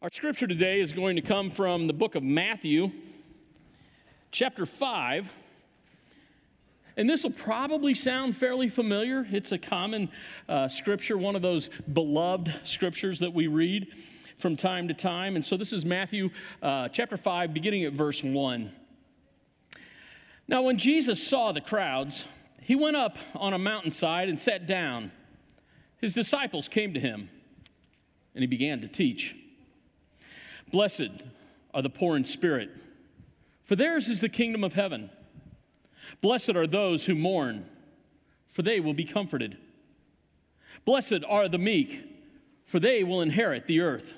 Our scripture today is going to come from the book of Matthew, chapter 5. And this will probably sound fairly familiar. It's a common uh, scripture, one of those beloved scriptures that we read from time to time. And so this is Matthew uh, chapter 5, beginning at verse 1. Now, when Jesus saw the crowds, he went up on a mountainside and sat down. His disciples came to him, and he began to teach. Blessed are the poor in spirit, for theirs is the kingdom of heaven. Blessed are those who mourn, for they will be comforted. Blessed are the meek, for they will inherit the earth.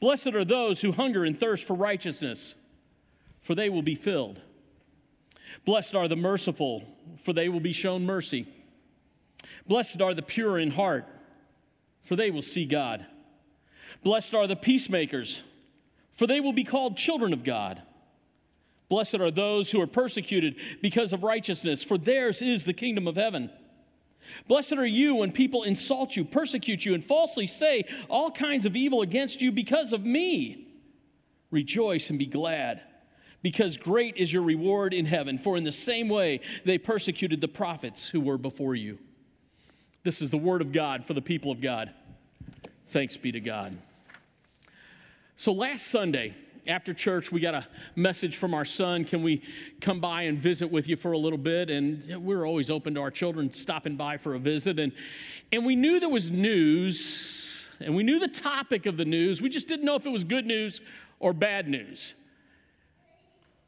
Blessed are those who hunger and thirst for righteousness, for they will be filled. Blessed are the merciful, for they will be shown mercy. Blessed are the pure in heart, for they will see God. Blessed are the peacemakers, for they will be called children of God. Blessed are those who are persecuted because of righteousness, for theirs is the kingdom of heaven. Blessed are you when people insult you, persecute you, and falsely say all kinds of evil against you because of me. Rejoice and be glad, because great is your reward in heaven, for in the same way they persecuted the prophets who were before you. This is the word of God for the people of God. Thanks be to God. So last Sunday, after church, we got a message from our son. Can we come by and visit with you for a little bit? And we're always open to our children stopping by for a visit. And, and we knew there was news, and we knew the topic of the news. We just didn't know if it was good news or bad news.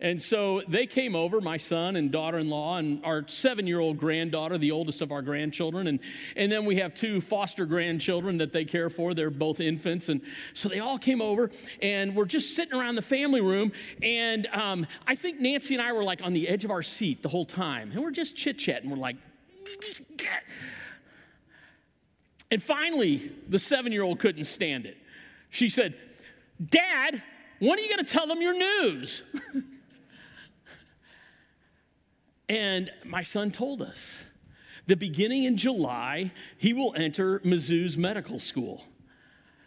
And so they came over, my son and daughter in law, and our seven year old granddaughter, the oldest of our grandchildren. And, and then we have two foster grandchildren that they care for. They're both infants. And so they all came over, and we're just sitting around the family room. And um, I think Nancy and I were like on the edge of our seat the whole time. And we're just chit chatting. And we're like, and finally, the seven year old couldn't stand it. She said, Dad, when are you going to tell them your news? And my son told us the beginning in July, he will enter Mizzou's medical school.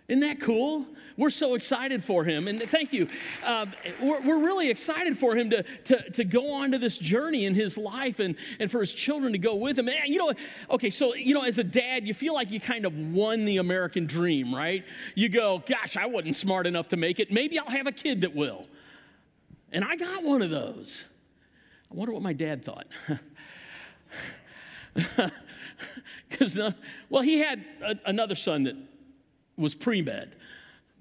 Isn't that cool? We're so excited for him. And thank you. Um, we're, we're, really excited for him to, to, to go on to this journey in his life and, and for his children to go with him. And, you know, okay, so, you know, as a dad, you feel like you kind of won the American dream, right? You go, gosh, I wasn't smart enough to make it. Maybe I'll have a kid that will. And I got one of those. I wonder what my dad thought. Because, uh, well, he had a, another son that was pre med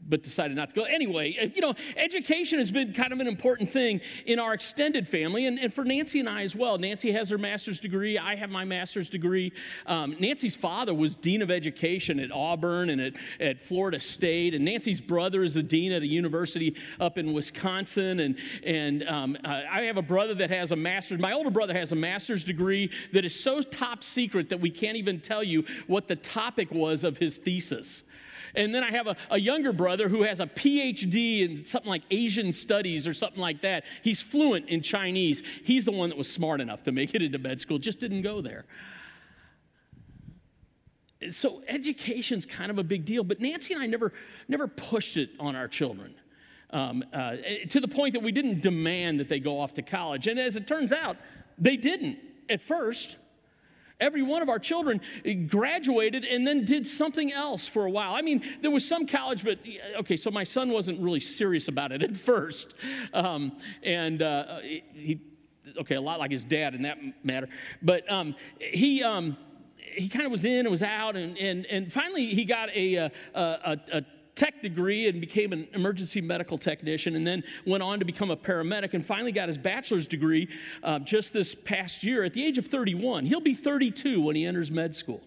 but decided not to go. Anyway, you know, education has been kind of an important thing in our extended family, and, and for Nancy and I as well. Nancy has her master's degree, I have my master's degree. Um, Nancy's father was dean of education at Auburn and at, at Florida State, and Nancy's brother is the dean at a university up in Wisconsin. And, and um, uh, I have a brother that has a master's, my older brother has a master's degree that is so top secret that we can't even tell you what the topic was of his thesis. And then I have a, a younger brother who has a PhD in something like Asian studies or something like that. He's fluent in Chinese. He's the one that was smart enough to make it into med school, just didn't go there. So education's kind of a big deal, but Nancy and I never, never pushed it on our children. Um, uh, to the point that we didn't demand that they go off to college. And as it turns out, they didn't at first. Every one of our children graduated and then did something else for a while. I mean, there was some college, but okay, so my son wasn't really serious about it at first. Um, and uh, he, okay, a lot like his dad in that matter. But um, he, um, he kind of was in and was out, and, and, and finally he got a, a, a, a tech degree and became an emergency medical technician, and then went on to become a paramedic and finally got his bachelor's degree uh, just this past year at the age of 31. He'll be 32 when he enters med school.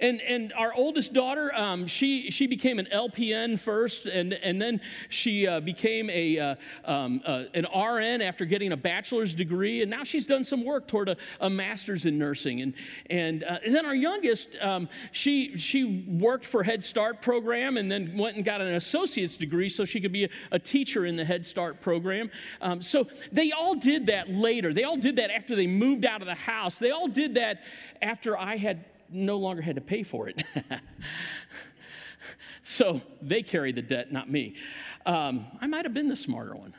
And, and our oldest daughter, um, she, she became an LPN first, and, and then she uh, became a, uh, um, uh, an RN after getting a bachelor's degree, and now she's done some work toward a, a master's in nursing. And, and, uh, and then our youngest, um, she, she worked for Head Start program and then went and got an associate's degree so she could be a, a teacher in the Head Start program. Um, so they all did that later. They all did that after they moved out of the house. They all did that after I had no longer had to pay for it. So they carry the debt, not me. Um, I might have been the smarter one.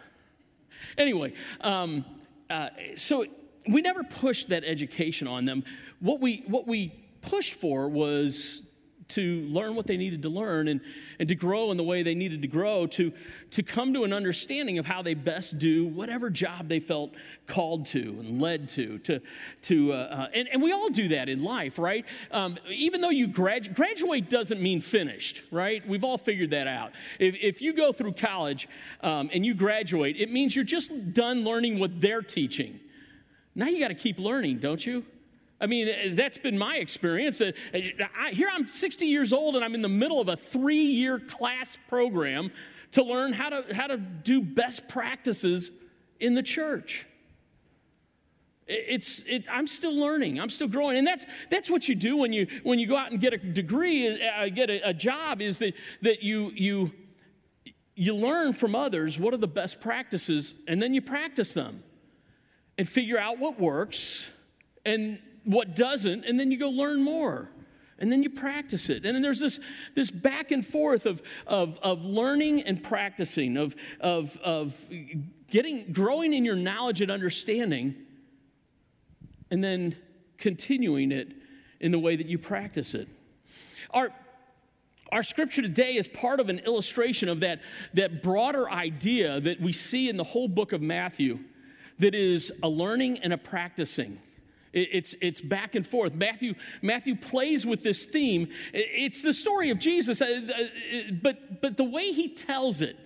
Anyway, um, uh, so we never pushed that education on them. What we, what we pushed for was to learn what they needed to learn and, and to grow in the way they needed to grow, to, to come to an understanding of how they best do whatever job they felt called to and led to. to, to uh, uh, and, and we all do that in life, right? Um, even though you grad, graduate doesn't mean finished, right? We've all figured that out. If, if you go through college um, and you graduate, it means you're just done learning what they're teaching. Now you got to keep learning, don't you? I mean, that's been my experience. Uh, here I'm 60 years old and I'm in the middle of a three year class program to learn how to, how to do best practices in the church. It's, it, I'm still learning. I'm still growing. And that's, that's what you do when you, when you go out and get a degree, uh, get a, a job, is that, that you, you, you learn from others what are the best practices, and then you practice them and figure out what works and what doesn't, and then you go learn more. And then you practice it. And then there's this, this back and forth of, of, of learning and practicing, of, of, of getting, growing in your knowledge and understanding, and then continuing it in the way that you practice it. Our, our scripture today is part of an illustration of that, that broader idea that we see in the whole book of Matthew that is a learning and a practicing. It's, it's back and forth. Matthew, Matthew plays with this theme. It's the story of Jesus, uh, uh, but, but the way he tells it,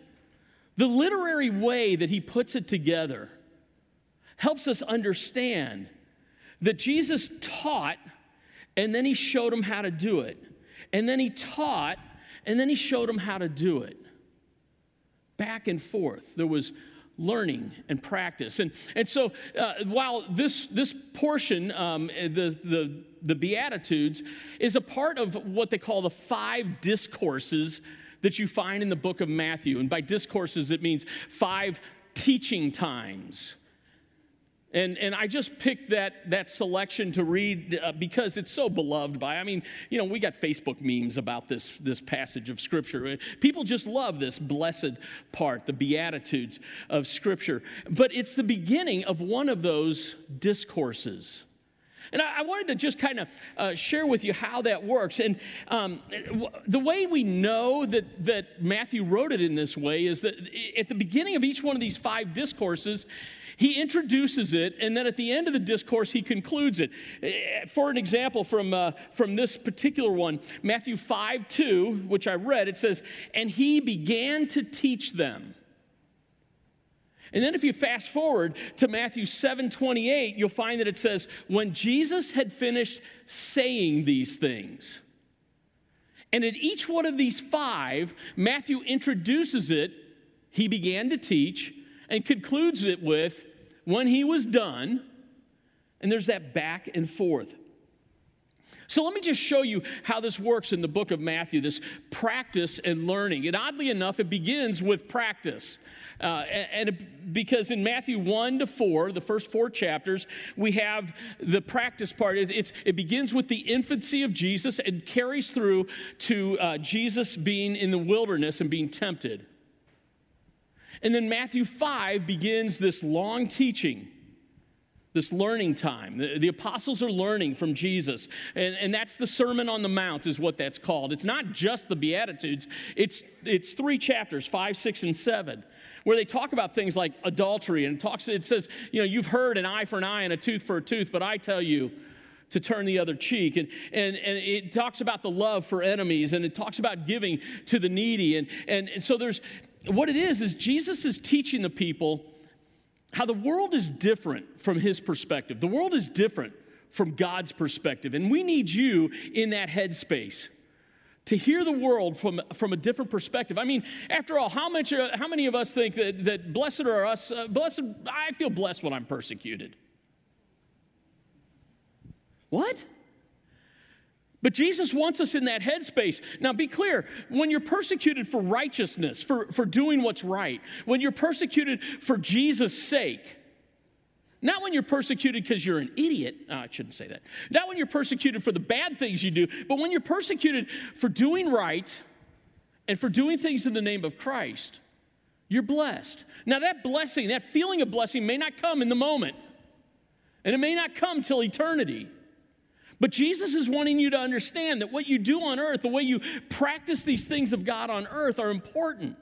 the literary way that he puts it together, helps us understand that Jesus taught and then he showed them how to do it. And then he taught and then he showed them how to do it. Back and forth. There was learning and practice. And, and so uh, while this, this portion, um, the, the, the Beatitudes, is a part of what they call the five discourses that you find in the book of Matthew. And by discourses, it means five teaching times. And, and I just picked that, that selection to read uh, because it's so beloved by, I mean, you know, we got Facebook memes about this, this passage of Scripture. People just love this blessed part, the Beatitudes of Scripture. But it's the beginning of one of those discourses. And I, wanted to just kind of uh, share with you how that works. And um, the way we know that, that Matthew wrote it in this way is that at the beginning of each one of these five discourses, he introduces it, and then at the end of the discourse, he concludes it. For an example, from, uh, from this particular one, Matthew 5 2, which I read, it says, And he began to teach them. And then if you fast forward to Matthew 7 28, you'll find that it says, When Jesus had finished saying these things. And at each one of these five, Matthew introduces it, he began to teach, and concludes it with, when he was done, and there's that back and forth. So let me just show you how this works in the book of Matthew this practice and learning. And oddly enough, it begins with practice. Uh, and, because in Matthew 1 to 4, the first four chapters, we have the practice part. It, it begins with the infancy of Jesus and carries through to uh, Jesus being in the wilderness and being tempted. And then Matthew 5 begins this long teaching, this learning time. The, the, apostles are learning from Jesus. And, and that's the Sermon on the Mount, is what that's called. It's not just the Beatitudes, it's, it's three chapters, 5, 6, and 7 where they talk about things like adultery and talks it says you know you've heard an eye for an eye and a tooth for a tooth but i tell you to turn the other cheek. And, and, and it talks about the love for enemies and it talks about giving to the needy. And, and, and so there's, what it is, is Jesus is teaching the people how the world is different from his perspective. The world is different from God's perspective. And we need you in that headspace to hear the world from, from a different perspective. I mean, after all, how, much, uh, how many of us think that, that blessed are us? Uh, blessed, I feel blessed when I'm persecuted. What? But Jesus wants us in that headspace. Now, be clear when you're persecuted for righteousness, for, for doing what's right, when you're persecuted for Jesus' sake, not when you're persecuted because you're an idiot. Oh, I shouldn't say that. Not when you're persecuted for the bad things you do, but when you're persecuted for doing right and for doing things in the name of Christ, you're blessed. Now, that blessing, that feeling of blessing may not come in the moment, and it may not come till eternity. But Jesus is wanting you to understand that what you do on earth, the way you practice these things of God on earth, are important.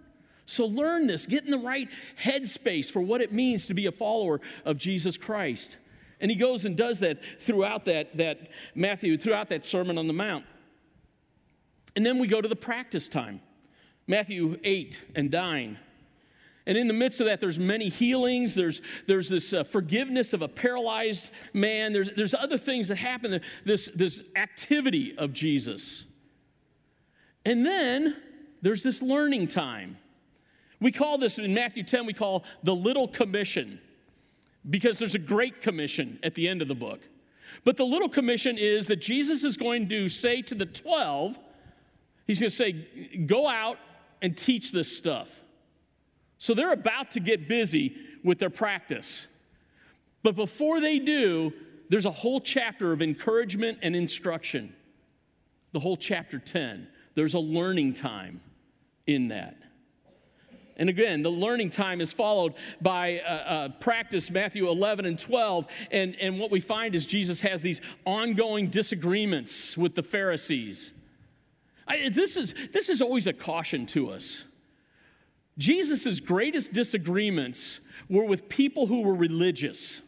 So learn this, get in the right headspace for what it means to be a follower of Jesus Christ. And he goes and does that throughout that, that Matthew, throughout that Sermon on the Mount. And then we go to the practice time. Matthew 8 and 9. And in the midst of that, there's many healings. There's, there's this uh, forgiveness of a paralyzed man. There's, there's other things that happen, this, this activity of Jesus. And then there's this learning time. We call this, in Matthew 10, we call the Little Commission because there's a great commission at the end of the book. But the Little Commission is that Jesus is going to say to the 12, He's going to say, go out and teach this stuff. So they're about to get busy with their practice. But before they do, there's a whole chapter of encouragement and instruction. The whole chapter 10. There's a learning time in that. And again, the learning time is followed by uh, uh, practice, Matthew 11 and 12. And, and what we find is Jesus has these ongoing disagreements with the Pharisees. I, this, is, this is always a caution to us. Jesus' greatest disagreements were with people who were religious.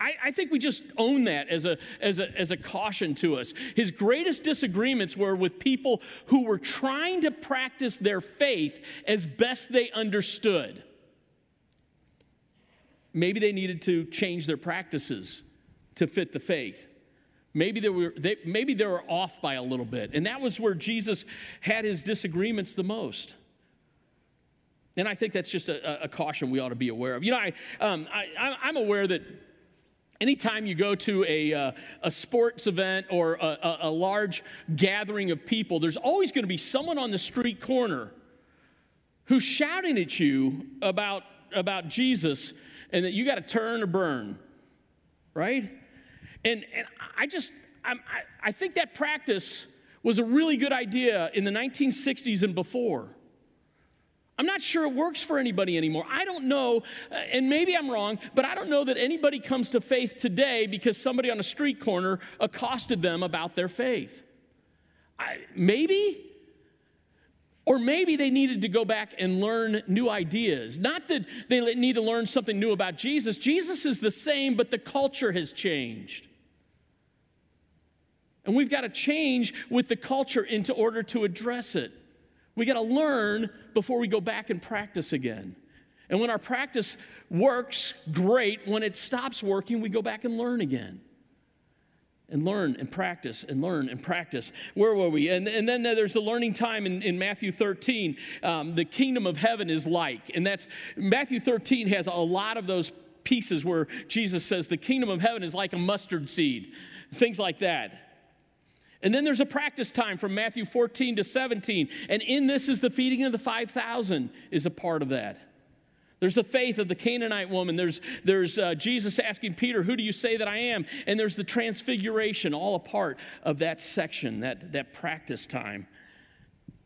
I, I, think we just own that as a, as, a, as a caution to us. His greatest disagreements were with people who were trying to practice their faith as best they understood. Maybe they needed to change their practices to fit the faith. Maybe they, were, they, maybe they were off by a little bit. And that was where Jesus had his disagreements the most. And I think that's just a, a caution we ought to be aware of. You know, I, um, I, I'm aware that anytime you go to a, uh, a sports event or a, a, large gathering of people, there's always going to be someone on the street corner who's shouting at you about, about Jesus and that you got to turn or burn, right? And, and I just, I, I think that practice was a really good idea in the 1960s and before. I'm not sure it works for anybody anymore. I don't know, uh, and maybe I'm wrong, but I don't know that anybody comes to faith today because somebody on a street corner accosted them about their faith. I, maybe, or maybe they needed to go back and learn new ideas. Not that they need to learn something new about Jesus. Jesus is the same, but the culture has changed. And we've got to change with the culture into order to address it. We got to learn before we go back and practice again. And when our practice works, great. When it stops working, we go back and learn again. And learn and practice and learn and practice. Where were we? And, and then there's the learning time in, in Matthew 13. Um, the kingdom of heaven is like. And that's Matthew 13 has a lot of those pieces where Jesus says the kingdom of heaven is like a mustard seed, things like that. And then there's a practice time from Matthew 14 to 17. And in this is the feeding of the 5,000 is a part of that. There's the faith of the Canaanite woman. There's, there's uh, Jesus asking Peter, Who do you say that I am? And there's the transfiguration, all a part of that section, that, that practice time.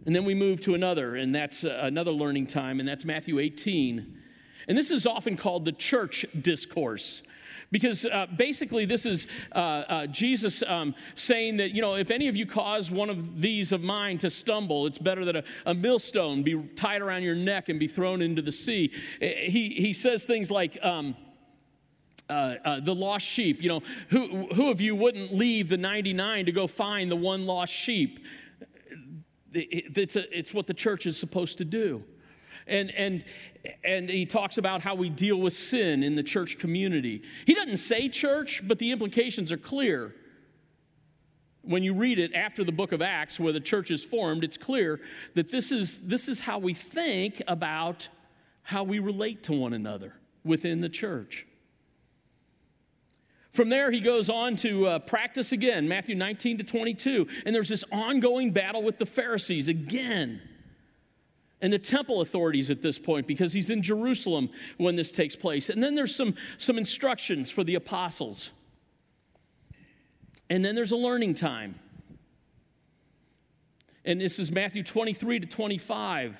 And then we move to another, and that's uh, another learning time, and that's Matthew 18. And this is often called the church discourse. Because uh, basically, this is uh, uh, Jesus um, saying that, you know, if any of you cause one of these of mine to stumble, it's better that a, a millstone be tied around your neck and be thrown into the sea. Eh, he, he says things like, um, uh, uh, the lost sheep. You know, who, who of you wouldn't leave the 99 to go find the one lost sheep? It's, a, it's what the church is supposed to do. And, and, and he talks about how we deal with sin in the church community. He doesn't say church, but the implications are clear. When you read it after the book of Acts, where the church is formed, it's clear that this is, this is how we think about how we relate to one another within the church. From there, he goes on to uh, practice again, Matthew 19 to 22. And there's this ongoing battle with the Pharisees again and the temple authorities at this point because he's in Jerusalem when this takes place. And then there's some, some instructions for the apostles. And then there's a learning time. And this is Matthew 23 to 25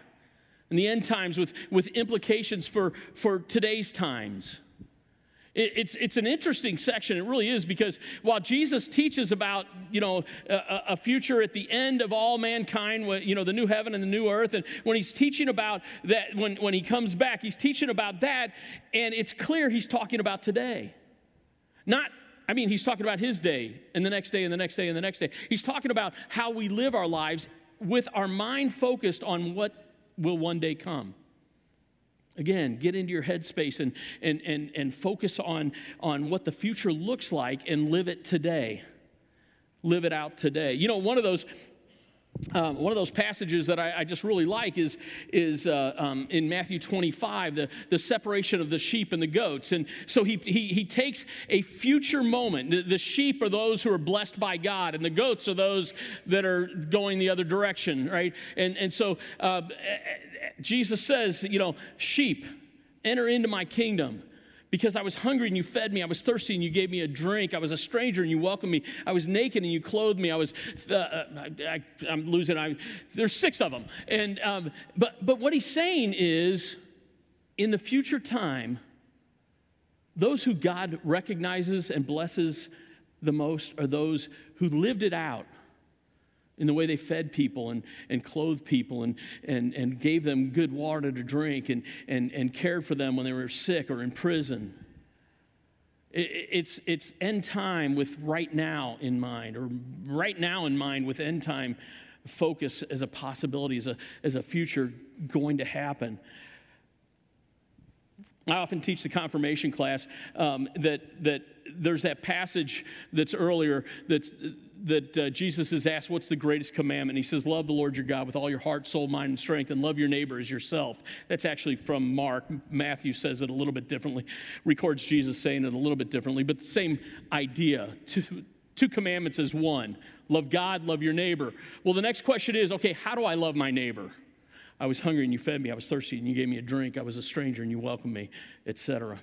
and the end times with, with implications for, for today's times. It, it's, it's an interesting section, it really is, because while Jesus teaches about, you know, a, a, future at the end of all mankind, you know, the new heaven and the new earth, and when he's teaching about that, when, when he comes back, he's teaching about that, and it's clear he's talking about today. Not I mean, he's talking about his day and the next day and the next day and the next day. He's talking about how we live our lives with our mind focused on what will one day come. Again, get into your headspace and, and, and, and focus on, on what the future looks like and live it today. Live it out today. You know, one of those um, one of those passages that I, I just really like is, is uh, um, in Matthew 25, the, the separation of the sheep and the goats. And so he, he, he takes a future moment. The, the sheep are those who are blessed by God, and the goats are those that are going the other direction, right? And, and so uh, Jesus says, you know, sheep, enter into my kingdom because I was hungry and you fed me. I was thirsty and you gave me a drink. I was a stranger and you welcomed me. I was naked and you clothed me. I was, uh, I, am losing, I, there's six of them. And, um, but, but what he's saying is, in the future time, those who God recognizes and blesses the most are those who lived it out in the way they fed people and, and clothed people and, and, and gave them good water to drink and, and, and cared for them when they were sick or in prison. It, it's, it's end time with right now in mind, or right now in mind with end time focus as a possibility, as a, as a future going to happen. I often teach the confirmation class um, that, that there's that passage that's earlier that's that uh, Jesus is asked, What's the greatest commandment? He says, Love the Lord your God with all your heart, soul, mind, and strength, and love your neighbor as yourself. That's actually from Mark. Matthew says it a little bit differently, records Jesus saying it a little bit differently, but the same idea. Two, two commandments as one love God, love your neighbor. Well, the next question is okay, how do I love my neighbor? I was hungry and you fed me. I was thirsty and you gave me a drink. I was a stranger and you welcomed me, etc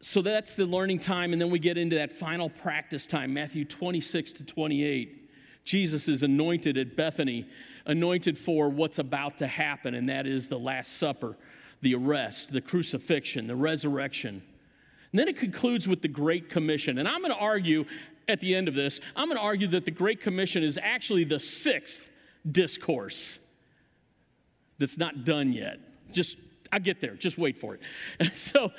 so that's the learning time, and then we get into that final practice time, Matthew 26 to 28. Jesus is anointed at Bethany, anointed for what's about to happen, and that is the Last Supper, the arrest, the crucifixion, the resurrection. And then it concludes with the Great Commission. And I'm going to argue at the end of this, I'm going to argue that the Great Commission is actually the sixth discourse that's not done yet. Just, I get there, just wait for it. so,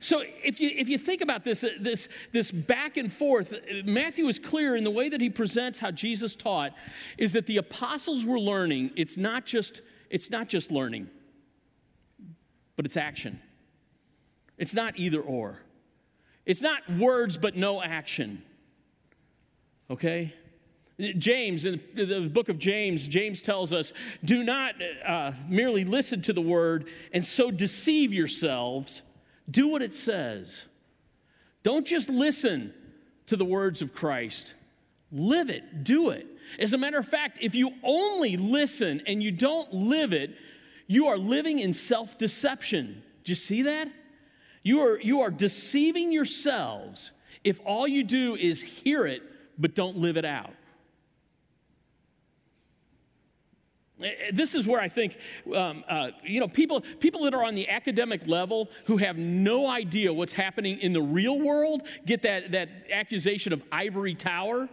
so if you, if you think about this, uh, this, this back and forth, Matthew is clear in the way that he presents how Jesus taught is that the apostles were learning. It's not just, it's not just learning, but it's action. It's not either or. It's not words but no action. Okay? James, in the book of James, James tells us do not uh, merely listen to the word and so deceive yourselves do what it says. Don't just listen to the words of Christ, live it, do it. As a matter of fact, if you only listen and you don't live it, you are living in self deception. Do you see that? You are, you are deceiving yourselves if all you do is hear it but don't live it out. This is where I think, um, uh, you know, people, people that are on the academic level who have no idea what's happening in the real world get that, that accusation of ivory tower.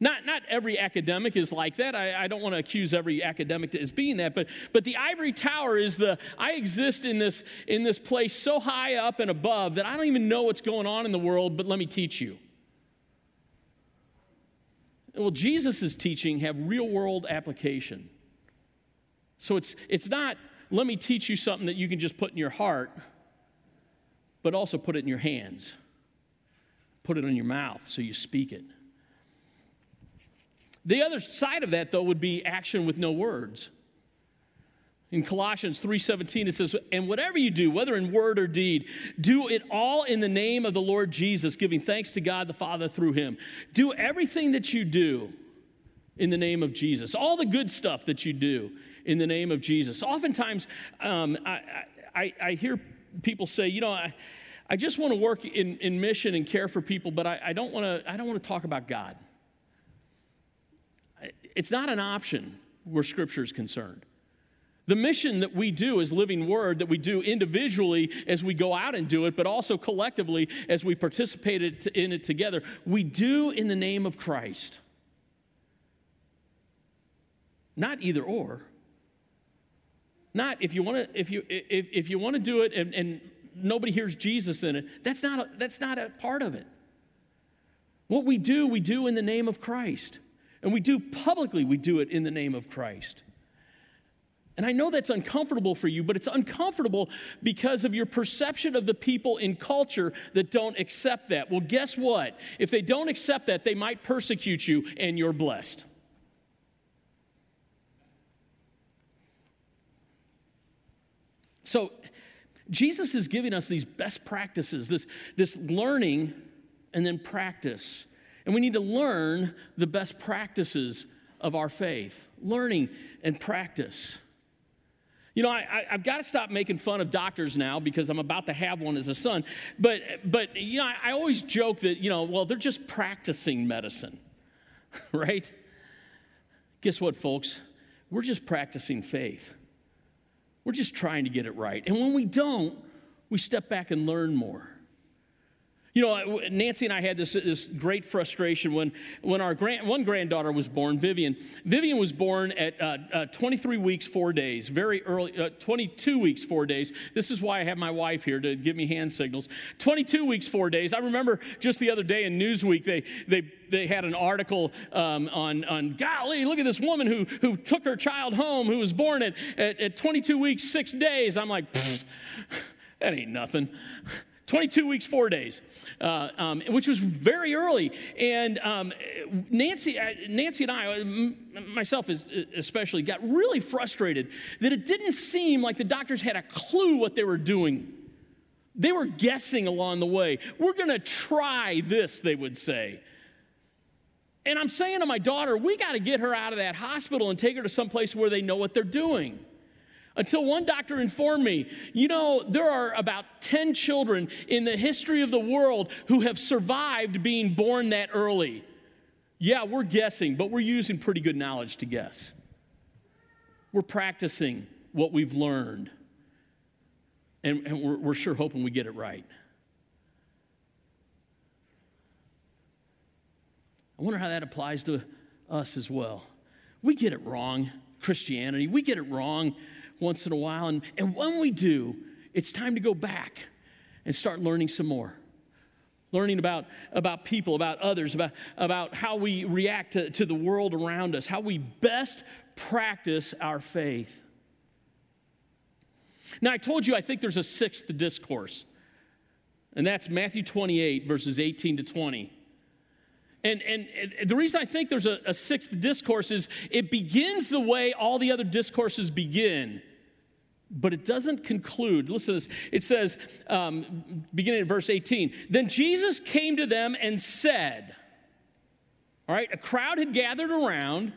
Not, not every academic is like that. I, I don't want to accuse every academic as being that, but, but the ivory tower is the I exist in this, in this place so high up and above that I don't even know what's going on in the world, but let me teach you. Well, Jesus' teaching have real world application. So it's, it's not, let me teach you something that you can just put in your heart, but also put it in your hands. Put it in your mouth so you speak it. The other side of that, though, would be action with no words. In Colossians 3:17 it says, "And whatever you do, whether in word or deed, do it all in the name of the Lord Jesus, giving thanks to God the Father through him." Do everything that you do in the name of Jesus. All the good stuff that you do in the name of Jesus. Oftentimes, um, I, I, I, hear people say, you know, I, I just want to work in, in mission and care for people, but I, I don't want to I don't want to talk about God. It's not an option where Scripture is concerned. The mission that we do as living word, that we do individually as we go out and do it, but also collectively as we participate in it together, we do in the name of Christ. Not either or. Not if you want to if you if, if you want to do it and, and nobody hears Jesus in it, that's not a, that's not a part of it. What we do, we do in the name of Christ. And we do publicly, we do it in the name of Christ. And I know that's uncomfortable for you, but it's uncomfortable because of your perception of the people in culture that don't accept that. Well, guess what? If they don't accept that, they might persecute you, and you're blessed. So, Jesus is giving us these best practices, this, this learning and then practice. And we need to learn the best practices of our faith, learning and practice. You know, I, have got to stop making fun of doctors now because I'm about to have one as a son. But, but you know, I, I always joke that, you know, well, they're just practicing medicine, right? Guess what, folks? We're just practicing faith. We're just trying to get it right. And when we don't, we step back and learn more. You know, Nancy and I had this, this great frustration when, when our grand, one granddaughter was born, Vivian. Vivian was born at uh, uh, 23 weeks, four days, very early, uh, 22 weeks, four days. This is why I have my wife here to give me hand signals. 22 weeks, four days. I remember just the other day in Newsweek, they, they, they had an article um, on, on, golly, look at this woman who, who took her child home who was born at, at, at 22 weeks, six days. I'm like, that ain't nothing. 22 weeks, four days, uh, um, which was very early. And um, Nancy, uh, Nancy and I, uh, myself especially, got really frustrated that it didn't seem like the doctors had a clue what they were doing. They were guessing along the way. We're going to try this, they would say. And I'm saying to my daughter, we got to get her out of that hospital and take her to some place where they know what they're doing. Until one doctor informed me, you know, there are about 10 children in the history of the world who have survived being born that early. Yeah, we're guessing, but we're using pretty good knowledge to guess. We're practicing what we've learned, and, and we're, we're sure hoping we get it right. I wonder how that applies to us as well. We get it wrong, Christianity. We get it wrong once in a while. And, and when we do, it's time to go back and start learning some more. Learning about, about people, about others, about, about how we react to, to the world around us, how we best practice our faith. Now, I told you I think there's a sixth discourse, and that's Matthew 28, verses 18 to 20. And, and, and, the reason I think there's a, a, sixth discourse is it begins the way all the other discourses begin, but it doesn't conclude. Listen to this. It says, um, beginning at verse 18, Then Jesus came to them and said, All right, a crowd had gathered around.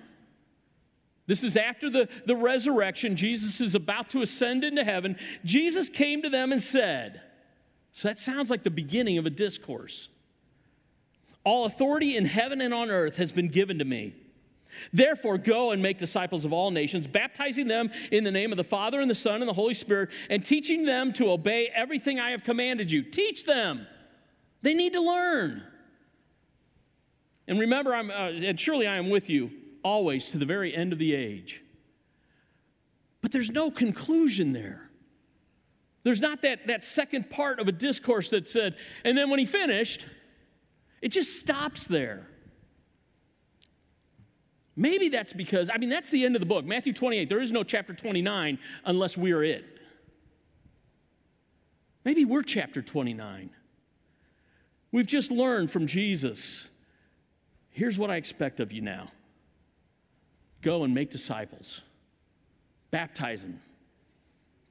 This is after the, the resurrection. Jesus is about to ascend into heaven. Jesus came to them and said, So that sounds like the beginning of a discourse. All authority in heaven and on earth has been given to me. Therefore, go and make disciples of all nations, baptizing them in the name of the Father and the Son and the Holy Spirit, and teaching them to obey everything I have commanded you. Teach them. They need to learn. And remember, I'm, uh, and surely I am with you always to the very end of the age. But there's no conclusion there. There's not that, that second part of a discourse that said, and then when he finished, it just stops there. Maybe that's because, I mean, that's the end of the book. Matthew 28, there is no chapter 29 unless we are it. Maybe we're chapter 29. We've just learned from Jesus. Here's what I expect of you now go and make disciples, baptize them,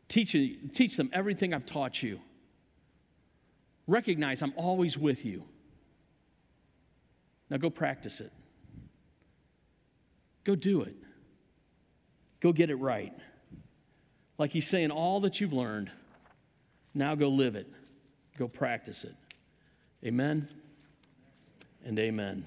teach, teach them everything I've taught you. Recognize I'm always with you. Now go practice it. Go do it. Go get it right. Like he's saying, all that you've learned, now go live it. Go practice it. Amen and amen.